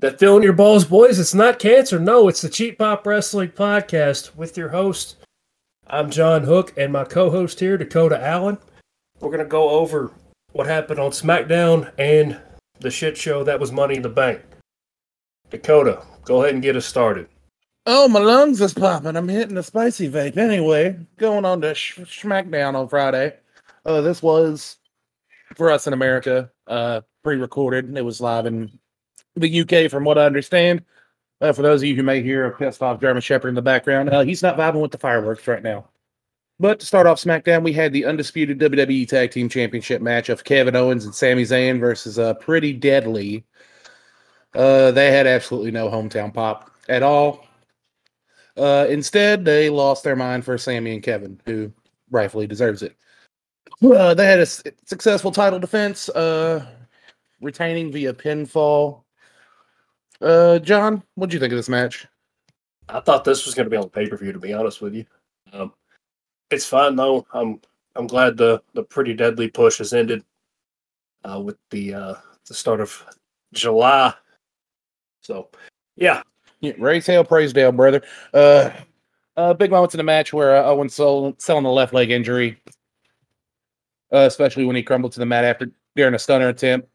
that fill in your balls, boys. It's not cancer. No, it's the Cheap Pop Wrestling Podcast with your host. I'm John Hook and my co-host here, Dakota Allen. We're gonna go over what happened on SmackDown and the shit show that was Money in the Bank. Dakota, go ahead and get us started. Oh, my lungs is popping. I'm hitting the spicy vape. Anyway, going on to SmackDown on Friday. Uh, this was for us in America, uh, pre-recorded. And it was live in the UK, from what I understand. Uh, for those of you who may hear a pissed off German Shepherd in the background, uh, he's not vibing with the fireworks right now. But to start off SmackDown, we had the undisputed WWE Tag Team Championship match of Kevin Owens and Sami Zayn versus uh, Pretty Deadly. Uh, they had absolutely no hometown pop at all. Uh, instead, they lost their mind for Sammy and Kevin, who rightfully deserves it. Uh, they had a s- successful title defense, uh, retaining via pinfall. Uh, John, what do you think of this match? I thought this was gonna be on the pay-per-view, to be honest with you. Um, it's fine though. I'm I'm glad the the pretty deadly push has ended uh, with the uh, the start of July. So, yeah, Yeah, raise hell, praise Dale, brother. Uh, uh, big moments in the match where uh, Owens sold, selling the left leg injury, uh, especially when he crumbled to the mat after during a stunner attempt.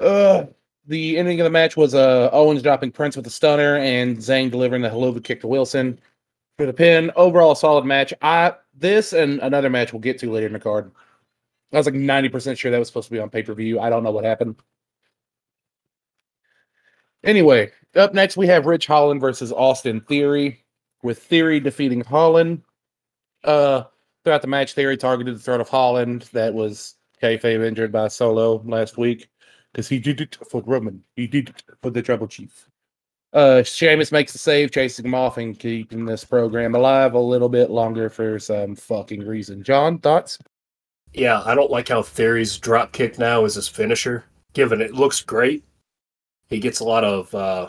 Uh, the ending of the match was uh, Owens dropping Prince with a stunner and Zayn delivering the helluva kick to Wilson for the pin. Overall, a solid match. I this and another match we'll get to later in the card. I was like ninety percent sure that was supposed to be on pay per view. I don't know what happened. Anyway, up next we have Ridge Holland versus Austin Theory, with Theory defeating Holland. Uh, throughout the match, Theory targeted the throat of Holland. That was kayfabe injured by Solo last week because he did it for Roman. He did it for the Trouble Chief. Uh, Sheamus makes the save, chasing him off and keeping this program alive a little bit longer for some fucking reason. John, thoughts? yeah. I don't like how Theory's drop kick now is his finisher. Given it looks great, he gets a lot of uh,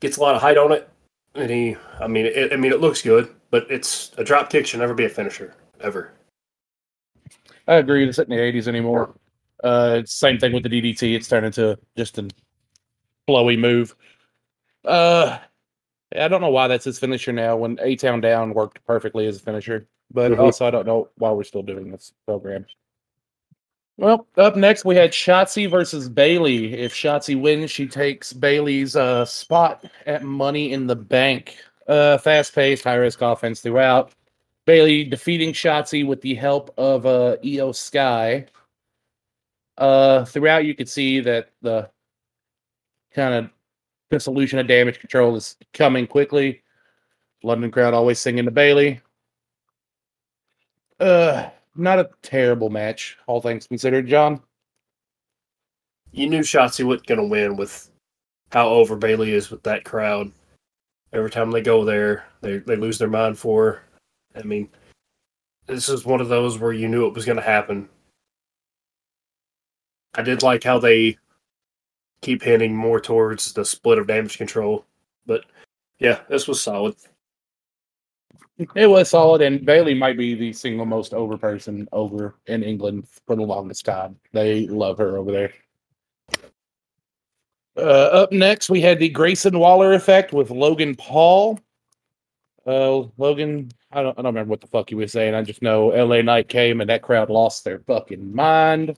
gets a lot of height on it, and he. I mean, it, I mean, it looks good, but it's a drop kick should never be a finisher ever. I agree. It's not in the eighties anymore. Uh, same thing with the DDT. It's turned into just a flowy move. Uh, I don't know why that's his finisher now. When A Town Down worked perfectly as a finisher, but Mhm. also I don't know why we're still doing this program. Well, up next we had Shotzi versus Bayley. If Shotzi wins, she takes Bayley's uh, spot at Money in the Bank. Uh, fast paced, high risk offense throughout. Bayley defeating Shotzi with the help of uh, Iyo Sky. Uh, throughout, you could see that the kind of dissolution of damage control is coming quickly. London crowd always singing to Bayley. Uh, not a terrible match, all things considered. John, You knew Shotzi wasn't gonna win with how over Bayley is with that crowd. Every time they go there, they they lose their mind for. her. I mean, this is one of those where you knew it was gonna happen. I did like how they keep hinting more towards the split of damage control, but yeah, this was solid. it was solid, and Bayley might be the single most over person over in England for the longest time. They love her over there. Uh, up next, we had the Grayson Waller effect with Logan Paul. Uh, Logan, I don't, I don't remember what the fuck he was saying. I just know LA Knight came and that crowd lost their fucking mind.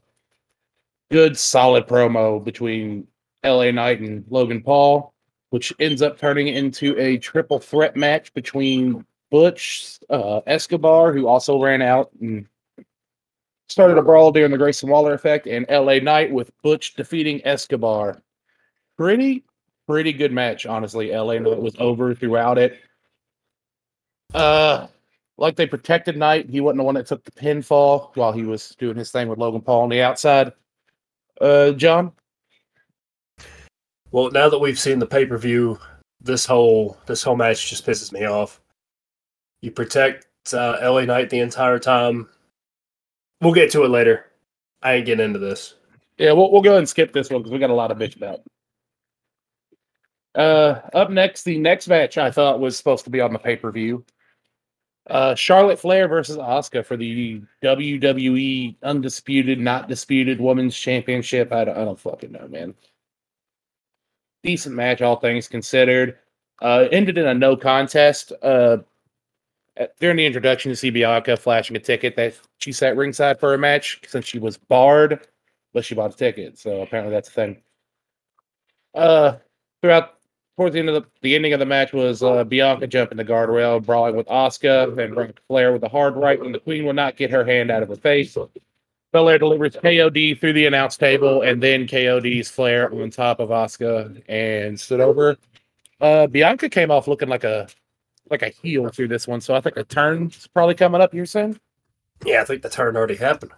Good, solid promo between LA Knight and Logan Paul, which ends up turning into a triple threat match between Butch uh, Escobar, who also ran out and started a brawl during the Grayson Waller effect, and LA Knight with Butch defeating Escobar. Pretty, pretty good match, honestly. LA Knight was over throughout it. Uh, like they protected Knight. He wasn't the one that took the pinfall while he was doing his thing with Logan Paul on the outside. Uh, John, Well, now that we've seen the pay per view, this whole this whole match just pisses me off. You protect uh, LA Knight the entire time. We'll get to it later. I ain't getting into this. Yeah, we'll, we'll go ahead and skip this one because we got a lot of bitch about. Uh, up next, the next match I thought was supposed to be on the pay per view. Uh, Charlotte Flair versus Asuka for the WWE Undisputed, Not Disputed Women's Championship. I don't, I don't fucking know, man. decent match, all things considered. Uh, ended in a no contest. Uh, during the introduction, you see Bianca flashing a ticket that she sat ringside for a match since she was barred, but she bought a ticket. So apparently that's a thing. Uh, throughout towards the end of the, the ending of the match was uh, Bianca jumping the guardrail, brawling with Asuka, and Ric Flair with a hard right when the Queen would not get her hand out of her face. Belair delivers KOD through the announce table, and then KOD's Flair on top of Asuka and stood over. Uh, Bianca came off looking like a like a heel through this one, so I think a turn's probably coming up here soon. Yeah, I think the turn already happened.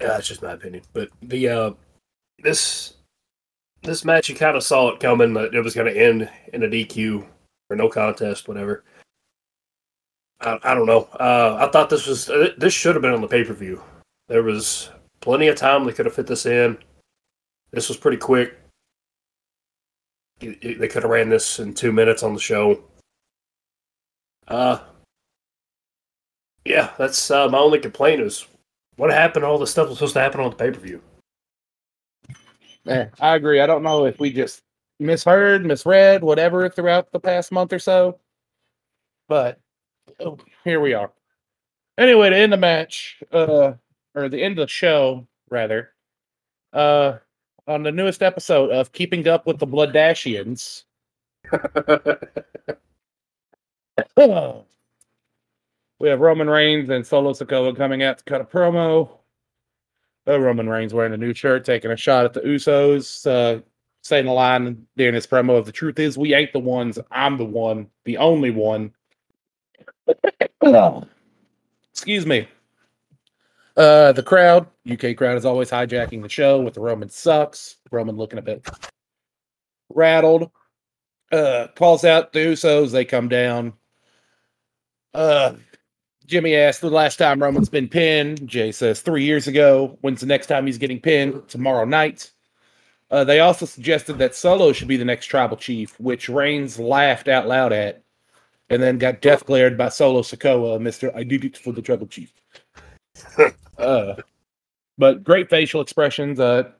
Yeah, that's just my opinion. But the uh this this match you kind of saw it coming that it was going to end in a DQ or no contest, whatever. I, I don't know. Uh, I thought this was uh, this should have been on the pay per view. There was plenty of time they could have fit this in. This was pretty quick. They could have ran this in two minutes on the show. Uh, yeah, that's uh, my only complaint is what happened. All the stuff was supposed to happen on the pay per view. Yeah, I agree. I don't know if we just misheard, misread, whatever throughout the past month or so, but oh, here we are. Anyway, to end the match, uh, or the end of the show, rather, uh, on the newest episode of Keeping Up with the Bloodashians. we have Roman Reigns and Solo Sikoa coming out to cut a promo. Uh, Roman Reigns wearing a new shirt, taking a shot at the Usos, uh, saying the line during his promo of the truth is we ain't the ones, I'm the one, the only one. Excuse me. Uh, the crowd, UK crowd, is always hijacking the show with the Roman sucks. Roman looking a bit rattled. Uh, calls out the Usos. They come down. Uh, Jimmy asked the last time Roman's been pinned. Jey says three years ago. When's the next time he's getting pinned? Tomorrow night. Uh, they also suggested that Solo should be the next tribal chief, which Reigns laughed out loud at, and then got death glared by Solo Sikoa, Mister. I did it for the tribal chief. uh, but great facial expressions. Uh,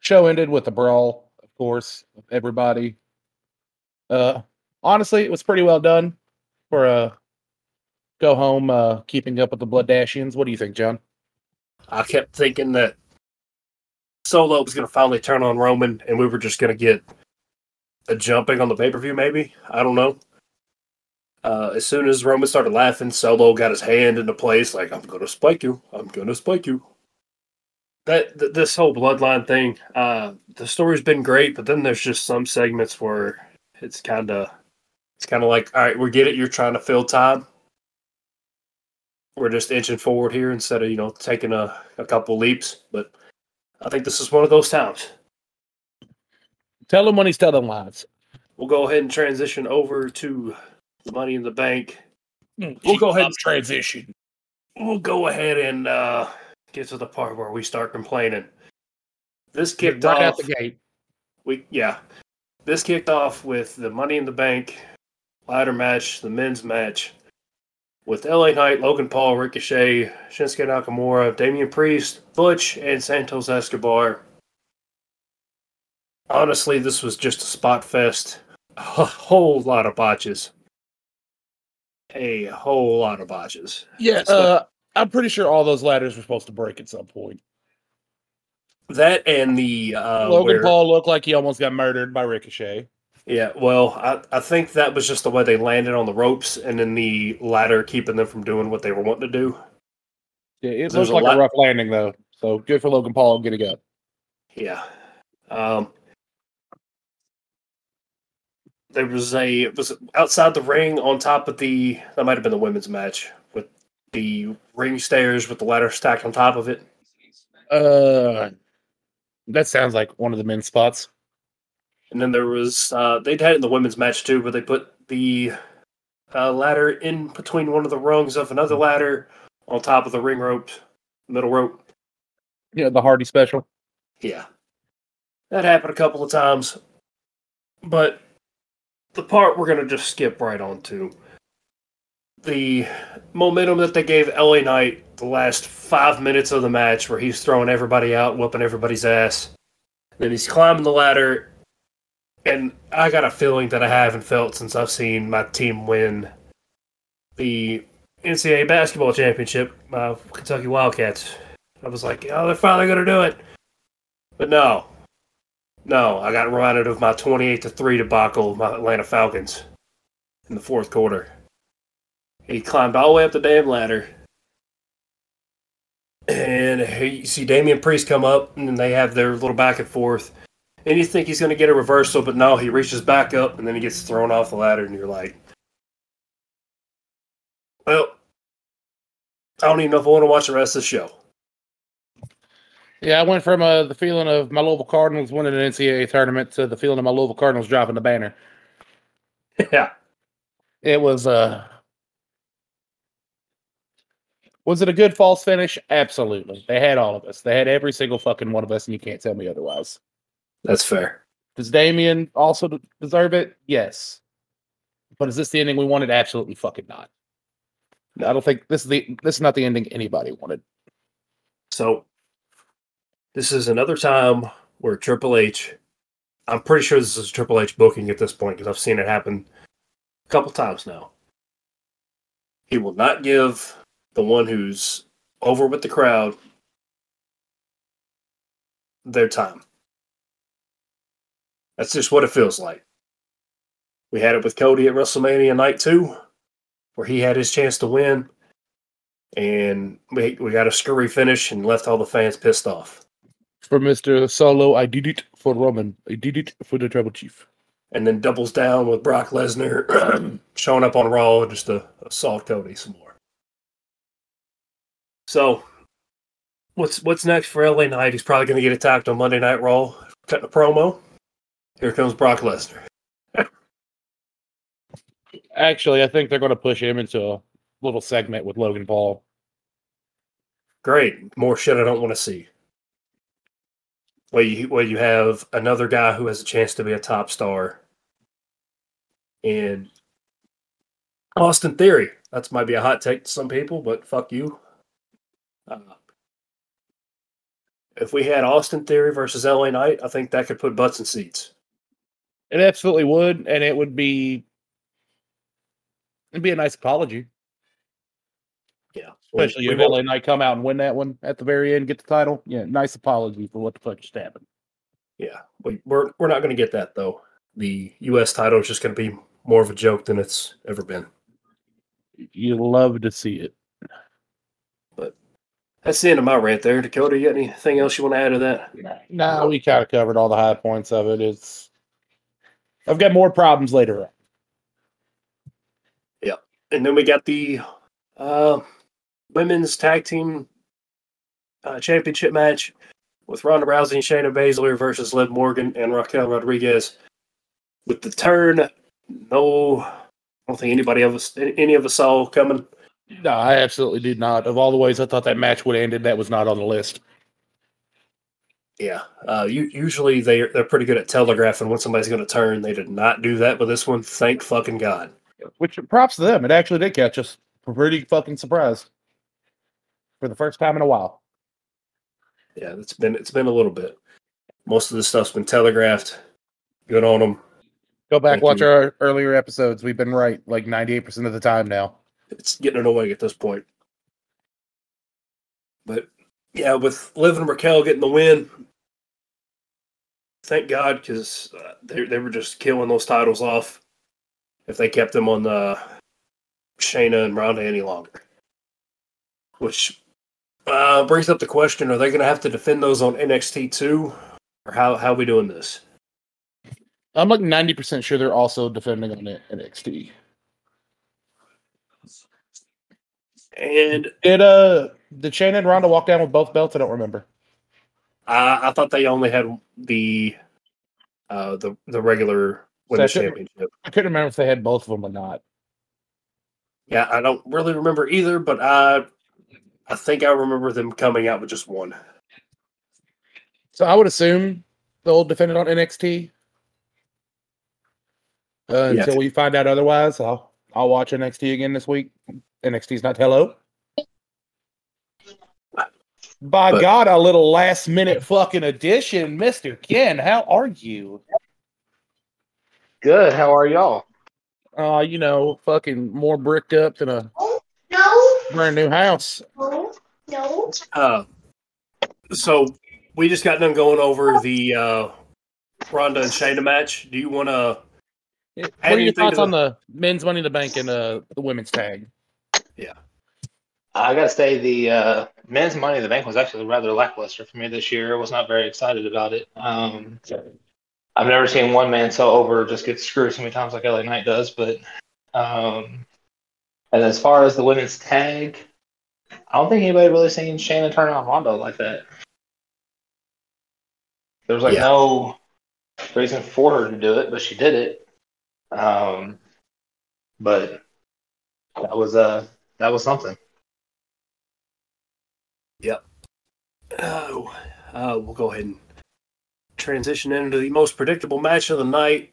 show ended with a brawl, of course. Everybody. Uh, honestly, it was pretty well done for a go home uh, keeping up with the Bloodashians. What do you think, John? I kept thinking that Solo was going to finally turn on Roman, and we were just going to get a jumping on the pay per view. Maybe I don't know. Uh, as soon as Roman started laughing, Solo got his hand into place, like "I'm going to spike you. I'm going to spike you." That th- this whole bloodline thing, uh, the story's been great, but then there's just some segments where it's kind of, it's kind of like, all right, we get it. You're trying to fill time, we're just inching forward here instead of you know taking a, a couple leaps. But I think this is one of those times. Tell him when he's telling lies. We'll go ahead and transition over to the Money in the Bank. We'll go ahead and transition. We'll go ahead and uh, get to the part where we start complaining. This kicked right off out the gate. We yeah, this kicked off with the Money in the Bank ladder match, the men's match with LA Knight, Logan Paul, Ricochet, Shinsuke Nakamura, Damian Priest, Butch, and Santos Escobar. Honestly, this was just a spot fest. A whole lot of botches. A whole lot of botches. Yeah, So- uh, I'm pretty sure all those ladders were supposed to break at some point. That and the uh, Logan where- Paul looked like he almost got murdered by Ricochet. Yeah, well, I, I think that was just the way they landed on the ropes, and then the ladder keeping them from doing what they were wanting to do. Yeah, it There's looks a like lot- a rough landing though. So good for Logan Paul getting up. Yeah. Um, there was a it was outside the ring on top of the that might have been the women's match with the ring stairs with the ladder stacked on top of it. Uh, that sounds like one of the men's spots. And then there was uh, they'd had it in the women's match too, where they put the uh, ladder in between one of the rungs of another ladder on top of the ring rope, middle rope. Yeah, the Hardy special. Yeah. That happened a couple of times. But the part we're going to just skip right on to the momentum that they gave LA Knight the last five minutes of the match, where he's throwing everybody out, whooping everybody's ass. Then he's climbing the ladder, and I got a feeling that I haven't felt since I've seen my team win the NCAA basketball championship, uh, Kentucky Wildcats. I was like, oh, they're finally going to do it. But no. No, I got reminded of my 28 to 3 debacle my Atlanta Falcons in the fourth quarter. He climbed all the way up the damn ladder. And you see Damian Priest come up, and they have their little back and forth. And you think he's going to get a reversal, but no, he reaches back up, and then he gets thrown off the ladder, and you're like, well, I don't even know if I want to watch the rest of the show. Yeah, I went from uh, the feeling of my Louisville Cardinals winning an NCAA tournament to the feeling of my Louisville Cardinals dropping the banner. Yeah. It was uh Was it a good false finish? Absolutely. They had all of us. They had every single fucking one of us, and you can't tell me otherwise. That's fair. Does Damian also deserve it? Yes. But is this the ending we wanted? Absolutely fucking not. I don't think this is the this is not the ending anybody wanted. So this is another time where Triple H. I'm pretty sure this is Triple H booking at this point because I've seen it happen a couple times now. He will not give the one who's over with the crowd their time. That's just what it feels like. We had it with Cody at WrestleMania Night 2, where he had his chance to win, and we, we got a scurry finish and left all the fans pissed off. For Mr. Solo, I did it for Roman. I did it for the Tribal Chief. And then doubles down with Brock Lesnar showing up on Raw just to assault Cody some more. So, what's what's next for LA Knight? He's probably going to get attacked on Monday Night Raw. Cutting a promo. Here comes Brock Lesnar. Actually, I think they're going to push him into a little segment with Logan Paul. Great, more shit I don't want to see. Where you where you have another guy who has a chance to be a top star, and Austin Theory. That's might be a hot take to some people, but fuck you. Uh, if we had Austin Theory versus LA Knight, I think that could put butts in seats. It absolutely would, and it would be it'd be a nice apology. Yeah, Especially we, if we LA Knight come out and win that one at the very end, get the title. Yeah, nice apology for what the fuck just happened. Yeah, we, we're we're not going to get that though. The U.S. title is just going to be more of a joke than it's ever been. You love to see it. But that's the end of my rant there. Dakota, you got anything else you want to add to that? No, we kind of covered all the high points of it. It's I've got more problems later on. Yeah. And then we got the uh, women's tag team uh, championship match with Ronda Rousey and Shayna Baszler versus Liv Morgan and Raquel Rodriguez. With the turn, no, I don't think anybody of us, any of us saw coming. No, I absolutely did not. Of all the ways I thought that match would have ended, that was not on the list. Yeah, uh, you, usually they they're pretty good at telegraphing when somebody's going to turn. They did not do that with this one. Thank fucking god. Which props to them. It actually did catch us. We're pretty fucking surprised. For the first time in a while. Yeah, it's been it's been a little bit. Most of the stuff's been telegraphed. Good on them. Go back, Thank watch you. our earlier episodes. We've been right like 98% of the time now. It's getting annoying at this point. But yeah, with Liv and Raquel getting the win, thank God because uh, they they were just killing those titles off. If they kept them on the Shayna and Ronda any longer, which uh, brings up the question: Are they going to have to defend those on NXT too, or how how are we doing this? I'm like 90% sure they're also defending on NXT. And Did uh did Shayna and Ronda walk down with both belts? I don't remember. I, I thought they only had the uh, the the regular women's Second- championship. I couldn't remember if they had both of them or not. Yeah, I don't really remember either, but I I think I remember them coming out with just one. So I would assume they'll defend it on NXT. Uh, Yeah. Until we find out otherwise, I'll I'll watch NXT again this week. NXT's not hello. By But- God, a little last minute fucking addition, Mister Ken. How are you? Good. How are y'all? Uh, you know, fucking more bricked up than a No, brand new house. no, no. Uh, so we just got done going over the uh, Ronda and Shayna match. Do you want to? What are your thoughts on the men's money in the bank and uh, the women's tag? I gotta say the uh, men's Money in the Bank was actually rather lackluster for me this year. I was not very excited about it. Um, I've never seen one man so over just get screwed so many times like LA Knight does. But um, and as far as the women's tag, I don't think anybody really seen Shannon turn on Ronda like that. There was like Yeah. no reason for her to do it, but she did it. Um, but that was uh that was something. Oh, uh, we'll go ahead and transition into the most predictable match of the night,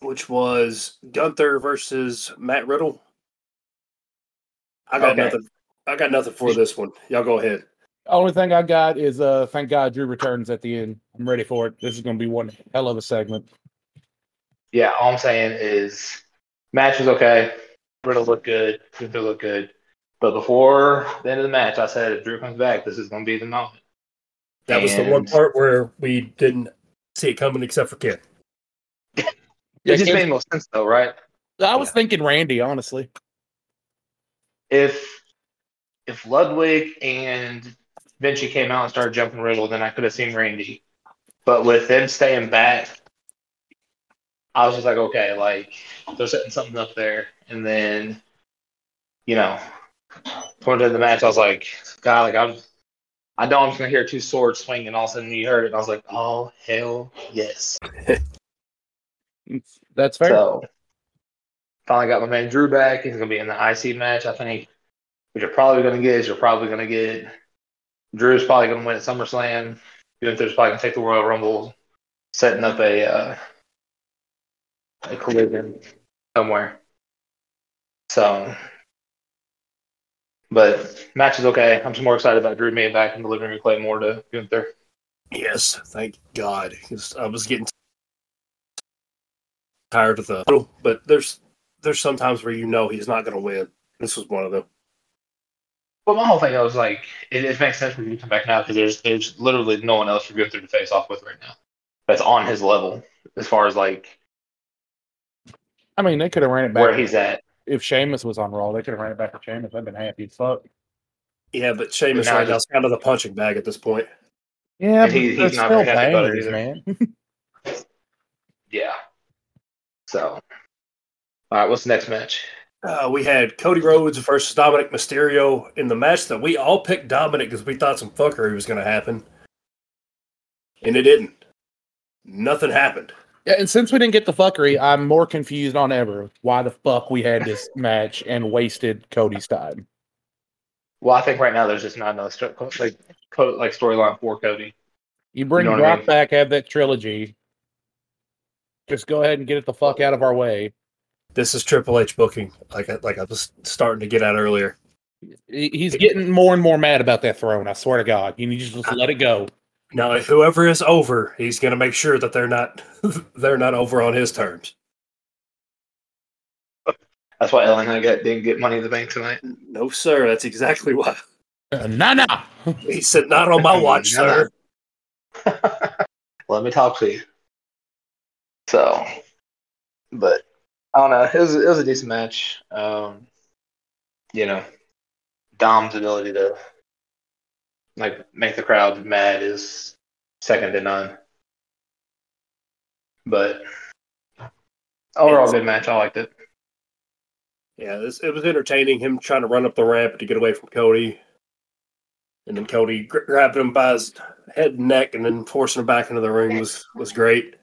which was Gunther versus Matt Riddle. I got Okay. nothing. I got nothing for this one. Y'all go ahead. Only thing I got is uh, thank God Drew returns at the end. I'm ready for it. This is going to be one hell of a segment. yeah, all I'm saying is match was okay. Riddle looked good. Gunther looked good. But before the end of the match, I said if Drew comes back, this is going to be the moment. That was the one part where we didn't see it coming, except for Ken. It Yeah, just Ken- made no sense, though, right? I was Yeah. thinking Randy, honestly. If if Ludwig and Vinci came out and started jumping Riddle, then I could have seen Randy. But with them staying back, I was just like, okay, like they're setting something up there. And then, you know, of the match, I was like, God, like I'm, I know I'm just gonna hear two swords swing, And all of a sudden, you heard it, and I was like, oh hell yes. That's fair. So finally got my man Drew back. He's gonna be in the IC match. I think what you're probably gonna get is you're probably gonna get Drew's probably gonna win at SummerSlam. Gunther's probably gonna take the Royal Rumble, setting up a uh, a collision somewhere. So, but match is okay. I'm just more excited about Drew being back and delivering Claymore to Gunther. Yes, thank God. 'cause I was getting tired of the. But there's there's some times where you know he's not going to win. This was one of them. But my whole thing, I was like, it, it makes sense for you to come back now because there's there's literally no one else for Gunther to face off with right now that's on his level as far as like I mean, they could have ran it back. where he's at. If Sheamus was on Raw, they could have ran it back to Sheamus. I've been happy as fuck. Yeah, but Sheamus right now just- is kind of the punching bag at this point. Yeah, And he- he's they're not still very happy about it either. man. Yeah. So, all right, what's the next match? Uh, we had Cody Rhodes versus Dominic Mysterio in the match that we all picked Dominic because we thought some fuckery was going to happen, and it didn't. Nothing happened. Yeah, and since we didn't get the fuckery, I'm more confused on ever why the fuck we had this match and wasted Cody's time. Well, I think right now there's just not enough sto- like co- like storyline for Cody. You bring You know what I Brock mean? back, have that trilogy. Just go ahead and get it the fuck out of our way. This is Triple H booking, like I, like I was starting to get at earlier. He's getting more and more mad about that throne. I swear to God, you need to just let it go. Now, whoever is over, he's going to make sure that they're not they're not over on his terms. That's why LA Knight didn't get Money in the Bank tonight. No, sir. That's exactly why Uh, nah, nah. he said. Not on my watch, No, no. sir. Let me talk to you. So, but I don't know. It was it was a decent match. Um, you know, Dom's ability to like make the crowd mad is second to none. But overall, good match. I liked it. Yeah, this, it was entertaining. Him trying to run up the ramp to get away from Cody, and then Cody gr- grabbing him by his head and neck, and then forcing him back into the ring was was great.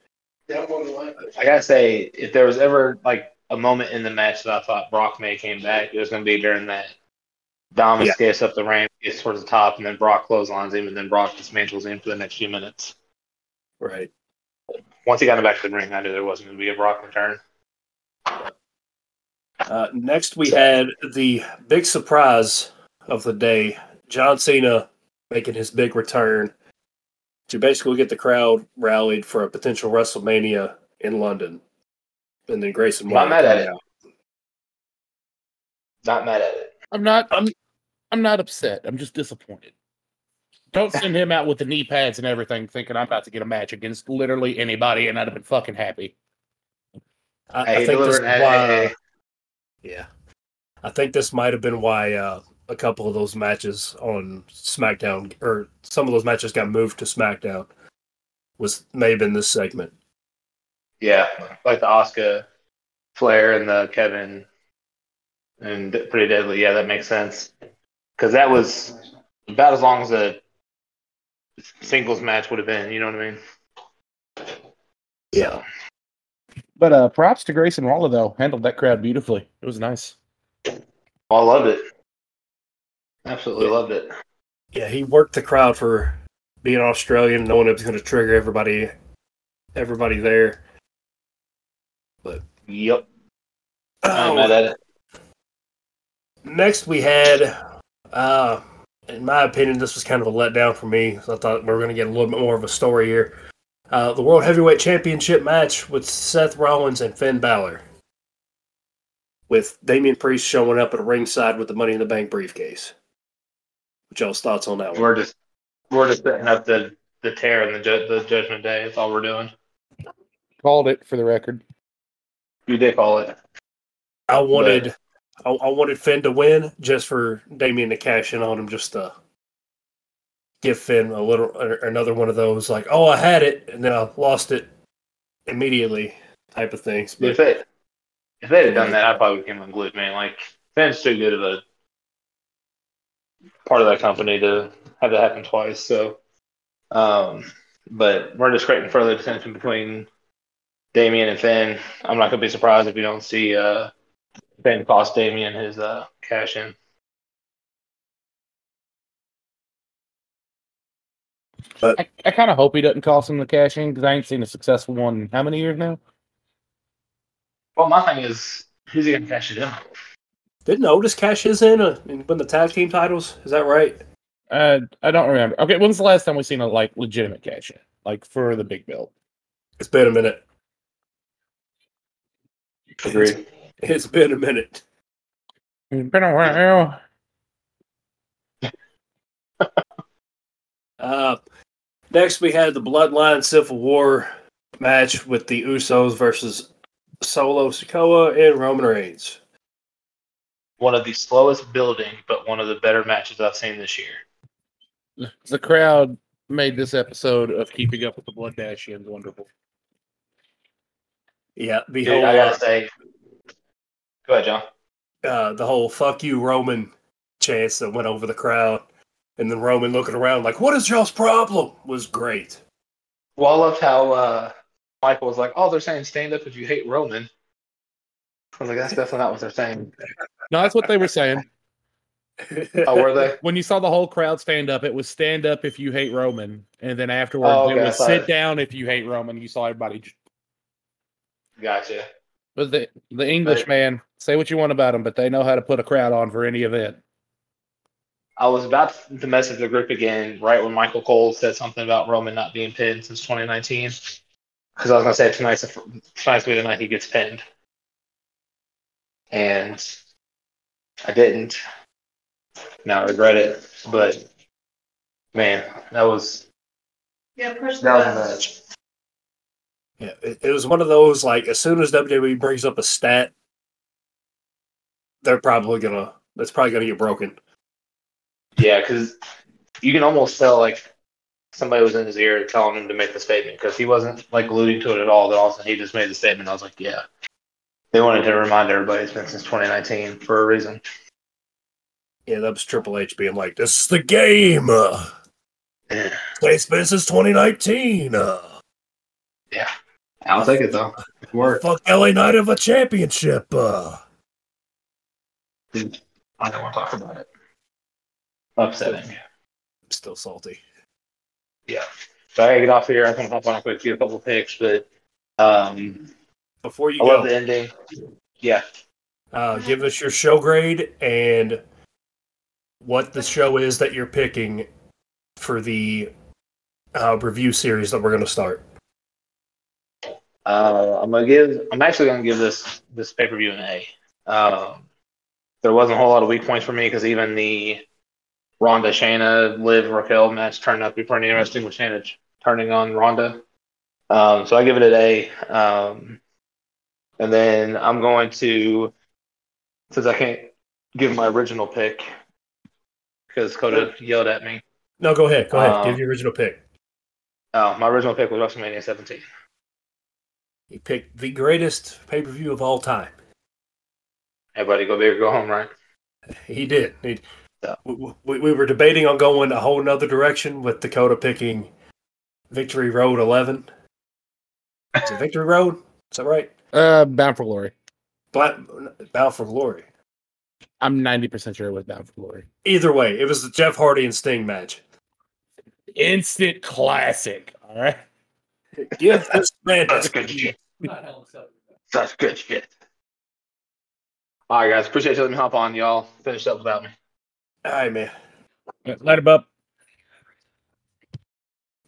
I gotta say, if there was ever like a moment in the match that I thought Brock May came back, it was gonna be during that Dom Yeah. escapes up the ramp, gets towards the top, and then Brock clotheslines him, and then Brock dismantles him for the next few minutes. Right. Once he got him back to the ring, I knew there wasn't gonna be a Brock return. Uh, next, we had the big surprise of the day: John Cena making his big return to basically get the crowd rallied for a potential WrestleMania in London. and then Grayson Not mad at coming it. out. Not mad at it. I'm not. I'm. I'm not upset. I'm just disappointed. Don't send him out with the knee pads and everything, thinking I'm about to get a match against literally anybody, and I'd have been fucking happy. I, I think this is hey, why. hey, hey. Yeah, I think this might have been why uh, a couple of those matches on SmackDown, or some of those matches got moved to SmackDown, was may have been this segment. Yeah, like the Asuka, Flair, and the Kevin, and pretty deadly. Yeah, that makes sense. Because that was about as long as a singles match would have been. You know what I mean? Yeah. But uh, props to Grayson Waller though. Handled that crowd beautifully. It was nice. I loved it. Absolutely loved it. Yeah, he worked the crowd for being Australian, knowing it was going to trigger everybody, everybody there. But yep. Oh, I'm mad at it. Next, we had, uh, in my opinion, this was kind of a letdown for me. So I thought we were going to get a little bit more of a story here. Uh, the World Heavyweight Championship match with Seth Rollins and Finn Balor, with Damian Priest showing up at a ringside with the Money in the Bank briefcase. What y'all's thoughts on that one? We're just we're just setting up the the tear and the ju- the Judgment Day. That's all we're doing. Called it for the record. You did call it. I wanted, I, I wanted Finn to win just for Damian to cash in on him, just to give Finn a little another one of those like, oh, I had it and then I lost it immediately type of things. But, If they if they had done that, I probably would have unglued, man. Like Finn's too good of a part of that company to have that happen twice. So, um, but we're just creating further tension between Damian and Finn. I'm not gonna be surprised if you don't see uh, Finn cost Damian his uh, cash in. I, I kind of hope he doesn't cost him the cash in because I ain't seen a successful one in how many years now? Well, my thing is, who's he gonna cash it in? didn't Otis cash his in uh, and win the tag team titles? Is that right? Uh, I don't remember. Okay, when's the last time we seen a like legitimate cash in, like for the big bill? It's been a minute. Agreed. It's been a minute. It's been a while. Uh, next, we had the Bloodline Civil War match with the Usos versus Solo Sikoa and Roman Reigns. One of the slowest building, but one of the better matches I've seen this year. The crowd made this episode of Keeping Up with the Blood Dashians wonderful. Yeah, the Dude, I gotta say, go ahead, John. uh, the whole "fuck you, Roman" chants that went over the crowd, and then Roman looking around like, "What is y'all's problem?" was great. Well, I loved how uh, Michael was like, "Oh, they're saying stand up if you hate Roman." I was like, "That's definitely not what they're saying." No, that's what they were saying. Oh, were they? When you saw the whole crowd stand up, it was stand up if you hate Roman, and then afterwards Oh, it okay, I was sit it. down if you hate Roman. You saw everybody. Gotcha. But the the English Right. man, say what you want about them, but they know how to put a crowd on for any event. I was about to message the group again right when Michael Cole said something about Roman not being pinned since 2019. Because I was gonna say tonight's the, fir- tonight's gonna be the night he gets pinned, and I didn't. Now I regret it, but man, that was Yeah, push the that was a match. Yeah, it, it was one of those like as soon as WWE brings up a stat, they're probably gonna that's probably gonna get broken. Yeah, because you can almost tell like somebody was in his ear telling him to make the statement because he wasn't like alluding to it at all. Then all of a sudden he just made the statement. I was like, yeah, they wanted to remind everybody it's been since 2019 for a reason. Yeah, that was Triple H being like, "This is the game." Uh, Yeah. it's been since 2019. Uh, I'll take it though. Work. fuck LA Knight of a championship. Uh. I don't want to talk about it. Upsetting. I'm still salty. Yeah. So I get off here. I'm gonna hop on quick, get a couple picks, but um, Before you I love go, the ending. Yeah, uh, give us your show grade and what the show is that you're picking for the uh, review series that we're going to start. Uh, I'm gonna give. I'm actually gonna give this this pay per view an A. Um, there wasn't a whole lot of weak points for me because even the Ronda Shayna Liv Raquel match turned out to be pretty interesting with Shayna turning on Ronda. Um, so I give it an A. Um, and then I'm going to, since I can't give my original pick because Coda yelled at me. No, go ahead. Go ahead. Um, Give your original pick. Oh, my original pick was WrestleMania 17. He picked the greatest pay per view of all time. Everybody go big or go home, right? He did. He, Yeah. we, we, we were debating on going a whole nother direction with Dakota picking Victory Road 11. Is it Victory Road? Is that right? Uh, Bound for Glory. Black, Bound for Glory. I'm 90% sure it was Bound for Glory. Either way, it was the Jeff Hardy and Sting match. Instant classic. All right. Give this man That's good shit. Such good shit. All right, guys. Appreciate you letting me hop on. Y'all finished up without me. All right, man. Light him up.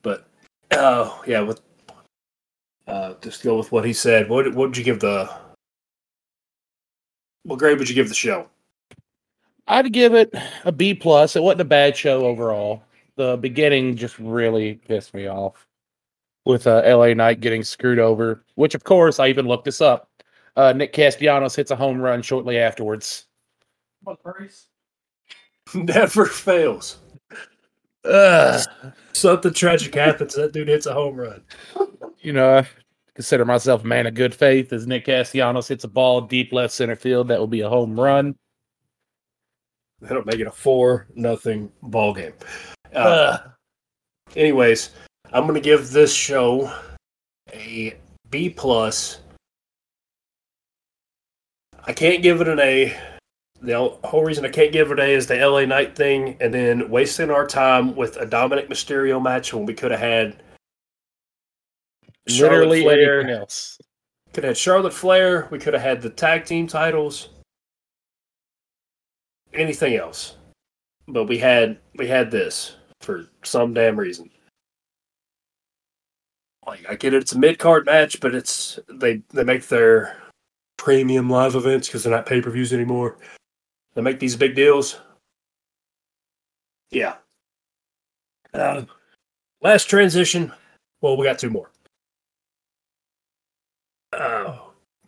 But oh yeah, with uh, just go with what he said. What what would you give the? What grade would you give the show? I'd give it a B plus. It wasn't a bad show overall. The beginning just really pissed me off with uh, LA Knight getting screwed over, which of course I even looked this up. Uh, Nick Castellanos hits a home run shortly afterwards. What? Never fails. Ugh. Something tragic happens. That dude hits a home run. You know, I consider myself a man of good faith as Nick Castellanos hits a ball deep left center field. That will be a home run. That'll make it a four nothing ball game. Uh, Ugh. anyways, I'm gonna give this show a B plus. I can't give it an A. The whole reason I can't give it an A is the LA Knight thing, and then wasting our time with a Dominic Mysterio match when we could have had Charlotte Literally Flair. anything else. Could have had Charlotte Flair. We could have had the tag team titles. Anything else, but we had we had this for some damn reason. Like I get it, it's a mid card match, but it's they they make their premium live events because they're not pay per views anymore. They make these big deals. Yeah. Uh, last transition. Well, we got two more. Uh,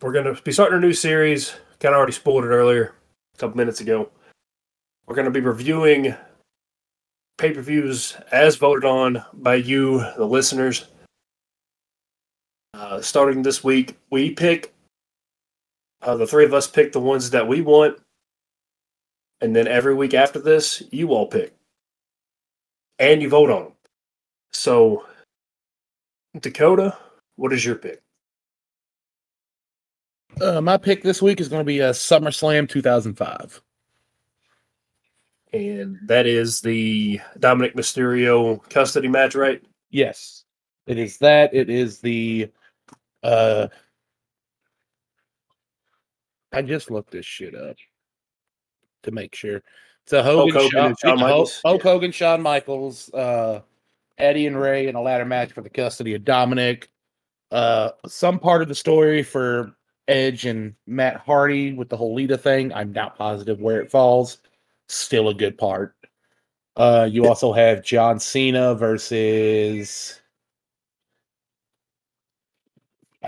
we're going to be starting a new series. Kind of already spoiled it earlier, a couple minutes ago. We're going to be reviewing pay per views as voted on by you, the listeners. Uh, starting this week, we pick, uh, the three of us pick the ones that we want. And then every week after this, you all pick. And you vote on them. So, Dakota, what is your pick? Uh, my pick this week is going to be a SummerSlam 2005. and that is the Dominic Mysterio custody match, right? Yes, it is that. It is the. Uh, I just looked this shit up to make sure. It's a Hogan, Hogan Shawn, Hulk- Michaels. Hulk Hogan, Shawn Michaels, uh, Eddie and Rey in a ladder match for the custody of Dominic. Uh, some part of the story for Edge and Matt Hardy with the whole Lita thing. I'm not positive where it falls. Still a good part. Uh, you also have John Cena versus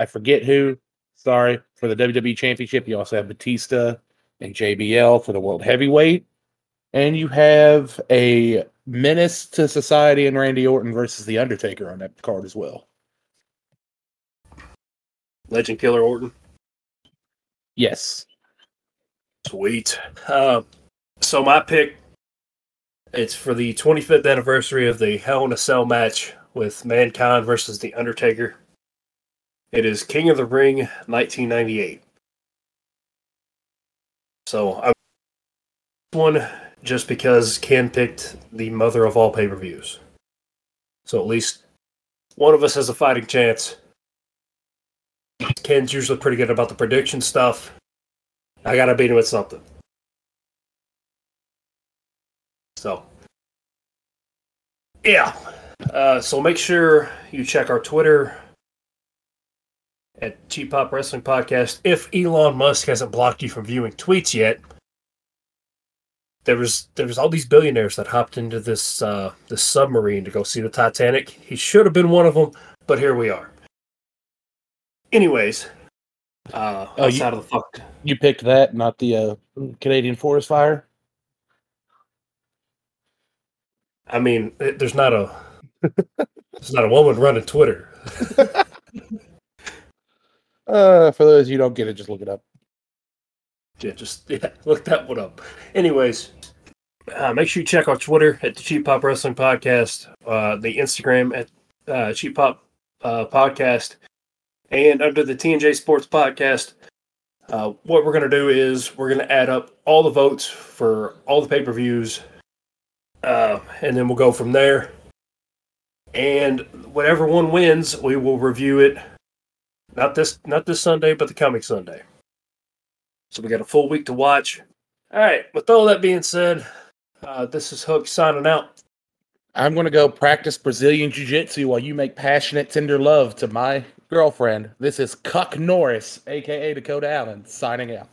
I forget who. Sorry for the WWE Championship. You also have Batista and JBL for the World Heavyweight, and you have a menace to society and Randy Orton versus the Undertaker on that card as well. Legend Killer Orton. Yes. Sweet. Uh, so my pick, it's for the 25th anniversary of the Hell in a Cell match with Mankind versus the Undertaker. It is King of the Ring, 1998. So I one just because Ken picked the mother of all pay per views. So at least one of us has a fighting chance. Ken's usually pretty good about the prediction stuff. I gotta beat him at something. So, yeah. Uh, so make sure you check our Twitter at Cheap Pop Wrestling Podcast. If Elon Musk hasn't blocked you from viewing tweets yet, there was there was all these billionaires that hopped into this uh, this submarine to go see the Titanic. He should have been one of them, but here we are. Anyways, uh, Oh, you- of the fuck, You picked that, not the uh, Canadian forest fire. I mean, it, there's not a there's not a woman running Twitter. Uh, for those you don't get it, just look it up. Yeah, just yeah, look that one up. Anyways, uh, make sure you check out Twitter at the Cheap Pop Wrestling Podcast, uh, the Instagram at uh, Cheap Pop uh, Podcast, and under the TNJ Sports Podcast. Uh, what we're going to do is we're going to add up all the votes for all the pay per views, uh, and then we'll go from there. And whatever one wins, we will review it. Not this, not this Sunday, but the coming Sunday. So we got a full week to watch. All right. With all that being said, uh, this is Hook signing out. I'm going to go practice Brazilian Jiu Jitsu while you make passionate, tender love to my girlfriend. This is Cuck Norris, aka Dakota Allen, signing out.